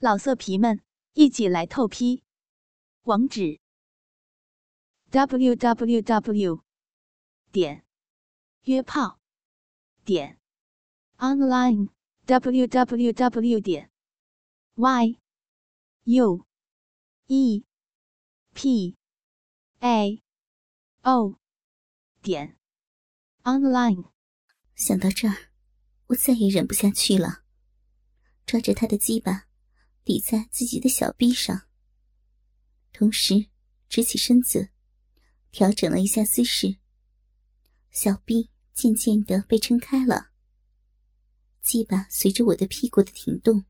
老色皮们，一起来透批！网址：w w w 点约炮点 online w w w 点 y u e p a o 点 online。想到这儿，我再也忍不下去了，抓着他的鸡巴。抵在自己的小臂上，同时直起身子，调整了一下姿势。小臂渐渐的被撑开了，鸡巴随着我的屁股的挺动，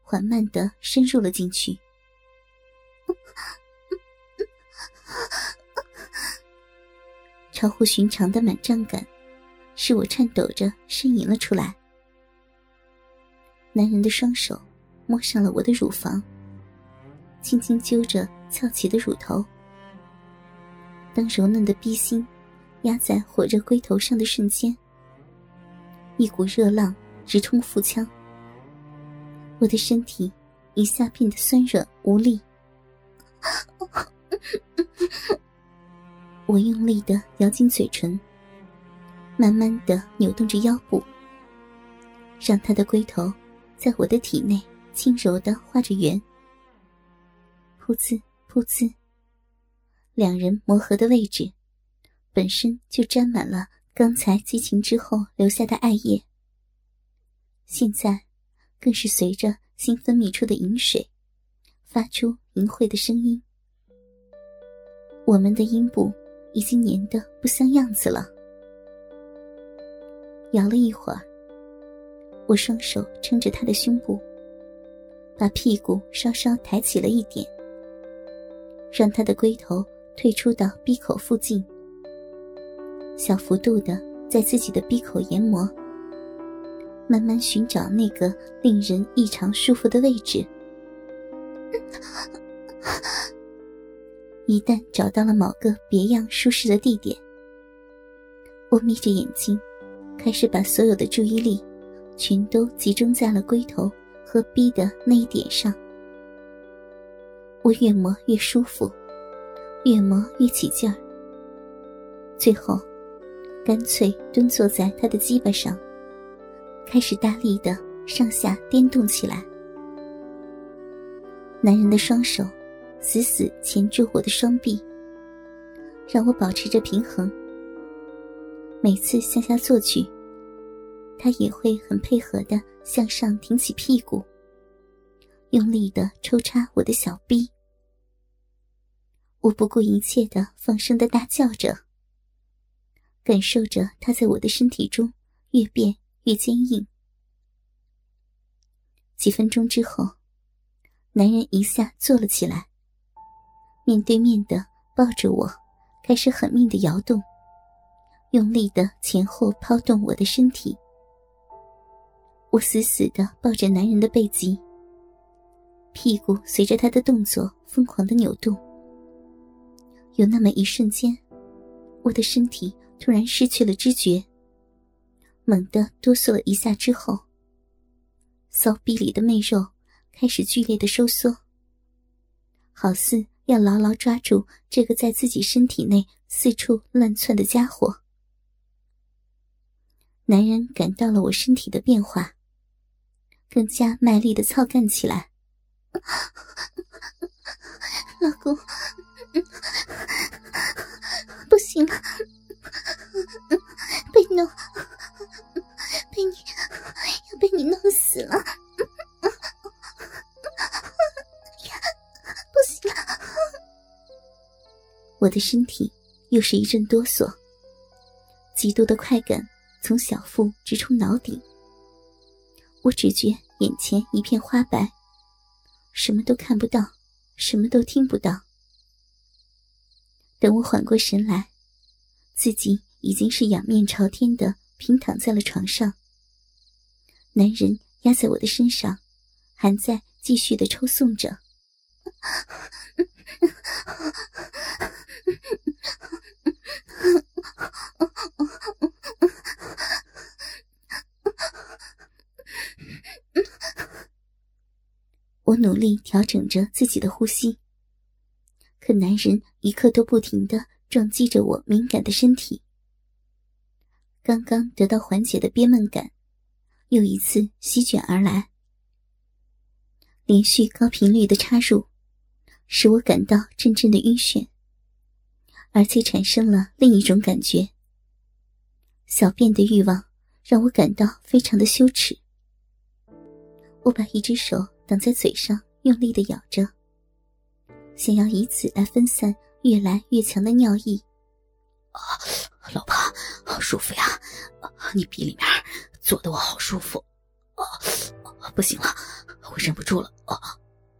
缓慢的深入了进去。超乎寻常的满胀感，使我颤抖着呻吟了出来。男人的双手。摸上了我的乳房，轻轻揪着翘起的乳头。当柔嫩的逼心压在火热龟头上的瞬间，一股热浪直冲腹腔，我的身体一下变得酸软无力。我用力的咬紧嘴唇，慢慢的扭动着腰部，让他的龟头在我的体内。轻柔的画着圆，噗呲噗呲。两人磨合的位置，本身就沾满了刚才激情之后留下的艾叶，现在更是随着新分泌出的饮水，发出淫秽的声音。我们的阴部已经粘得不像样子了。摇了一会儿，我双手撑着他的胸部。把屁股稍稍抬起了一点，让他的龟头退出到鼻口附近，小幅度的在自己的鼻口研磨，慢慢寻找那个令人异常舒服的位置。一旦找到了某个别样舒适的地点，我眯着眼睛，开始把所有的注意力全都集中在了龟头。和逼的那一点上，我越磨越舒服，越磨越起劲儿。最后，干脆蹲坐在他的鸡巴上，开始大力的上下颠动起来。男人的双手死死钳住我的双臂，让我保持着平衡。每次向下坐去。他也会很配合的向上挺起屁股，用力的抽插我的小臂。我不顾一切的放声的大叫着，感受着他在我的身体中越变越坚硬。几分钟之后，男人一下坐了起来，面对面的抱着我，开始狠命的摇动，用力的前后抛动我的身体。我死死的抱着男人的背脊，屁股随着他的动作疯狂的扭动。有那么一瞬间，我的身体突然失去了知觉，猛地哆嗦了一下之后，骚逼里的媚肉开始剧烈的收缩，好似要牢牢抓住这个在自己身体内四处乱窜的家伙。男人感到了我身体的变化。更加卖力的操干起来，老公，不行了，被弄，被你要被你弄死了，不行。了，我的身体又是一阵哆嗦，极度的快感从小腹直冲脑顶，我只觉。眼前一片花白，什么都看不到，什么都听不到。等我缓过神来，自己已经是仰面朝天的平躺在了床上。男人压在我的身上，还在继续的抽送着。我努力调整着自己的呼吸，可男人一刻都不停的撞击着我敏感的身体。刚刚得到缓解的憋闷感，又一次席卷而来。连续高频率的插入，使我感到阵阵的晕眩，而且产生了另一种感觉。小便的欲望让我感到非常的羞耻。我把一只手挡在嘴上，用力的咬着，想要以此来分散越来越强的尿意。啊，老婆，好舒服呀！你鼻里面做的我好舒服。啊，不行了，我忍不住了。啊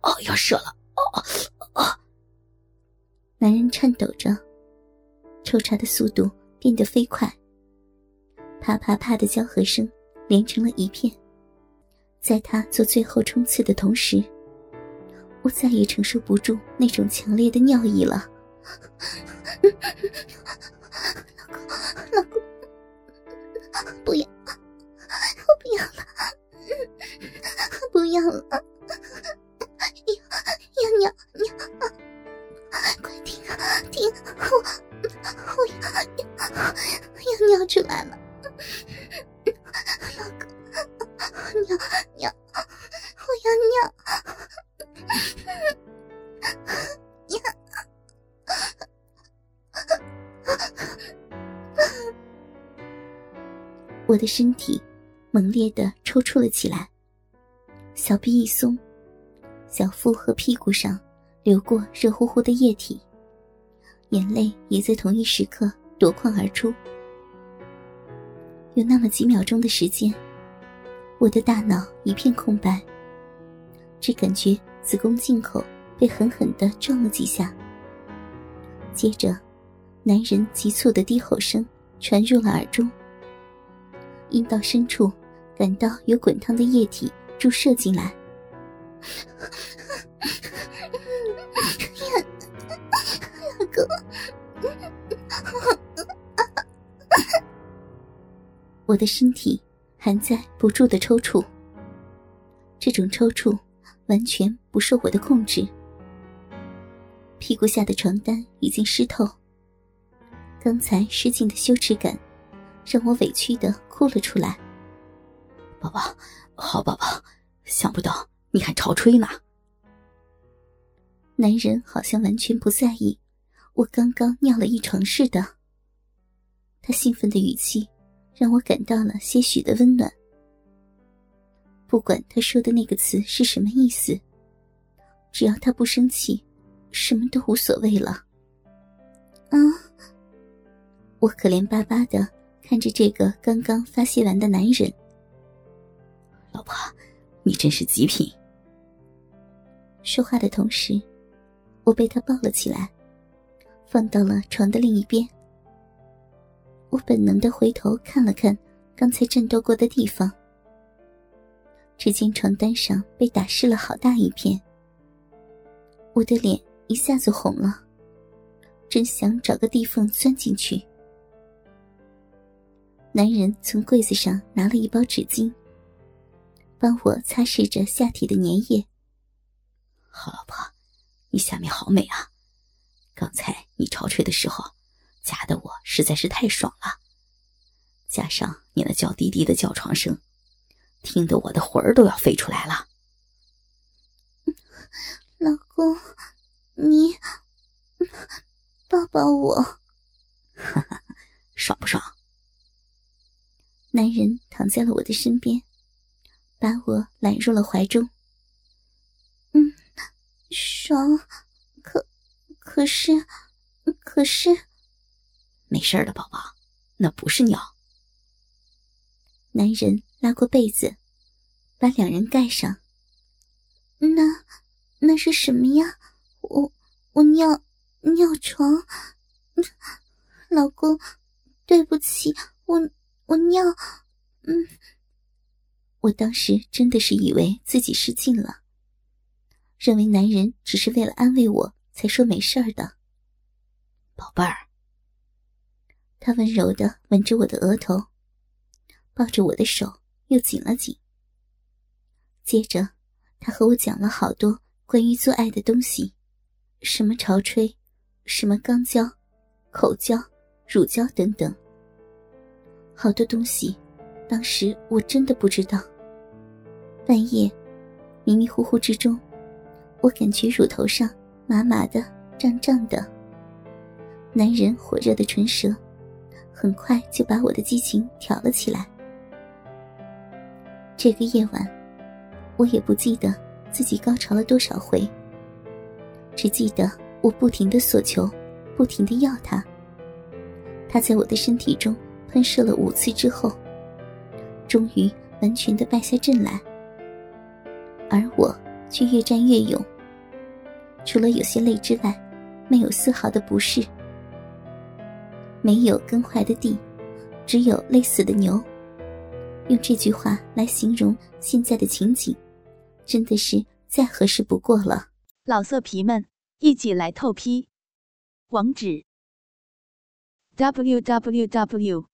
啊，要射了！啊啊！男人颤抖着，抽插的速度变得飞快。啪啪啪的交合声连成了一片。在他做最后冲刺的同时，我再也承受不住那种强烈的尿意了。我的身体猛烈的抽搐了起来，小臂一松，小腹和屁股上流过热乎乎的液体，眼泪也在同一时刻夺眶而出。有那么几秒钟的时间，我的大脑一片空白，只感觉子宫颈口被狠狠的撞了几下，接着，男人急促的低吼声传入了耳中。阴道深处，感到有滚烫的液体注射进来。老公，我的身体还在不住的抽搐。这种抽搐完全不受我的控制。屁股下的床单已经湿透，刚才失禁的羞耻感。让我委屈的哭了出来。宝宝，好宝宝，想不到你还潮吹呢。男人好像完全不在意我刚刚尿了一床似的。他兴奋的语气让我感到了些许的温暖。不管他说的那个词是什么意思，只要他不生气，什么都无所谓了。啊，我可怜巴巴的。看着这个刚刚发泄完的男人，老婆，你真是极品。说话的同时，我被他抱了起来，放到了床的另一边。我本能的回头看了看刚才战斗过的地方，只见床单上被打湿了好大一片。我的脸一下子红了，真想找个地缝钻进去。男人从柜子上拿了一包纸巾，帮我擦拭着下体的粘液。好老婆，你下面好美啊！刚才你潮吹的时候，夹的我实在是太爽了，加上你那娇滴滴的叫床声，听得我的魂儿都要飞出来了。老公，你抱抱我，哈哈，爽不爽？男人躺在了我的身边，把我揽入了怀中。嗯，爽，可可是，可是，没事的，宝宝，那不是尿。男人拉过被子，把两人盖上。那那是什么呀？我我尿尿床，老公，对不起，我。我尿，嗯，我当时真的是以为自己失禁了，认为男人只是为了安慰我才说没事儿的。宝贝儿，他温柔的吻着我的额头，抱着我的手又紧了紧。接着，他和我讲了好多关于做爱的东西，什么潮吹，什么肛交、口交、乳交等等，好多东西，当时我真的不知道。半夜，迷迷糊糊之中，我感觉乳头上麻麻的、胀胀的。男人火热的唇舌，很快就把我的激情挑了起来。这个夜晚，我也不记得自己高潮了多少回，只记得我不停的索求，不停的要他。他在我的身体中喷射了五次之后，终于完全的败下阵来。而我却越战越勇，除了有些累之外，没有丝毫的不适。没有耕坏的地，只有累死的牛。用这句话来形容现在的情景，真的是再合适不过了。老色皮们，一起来透批！网址：w w w.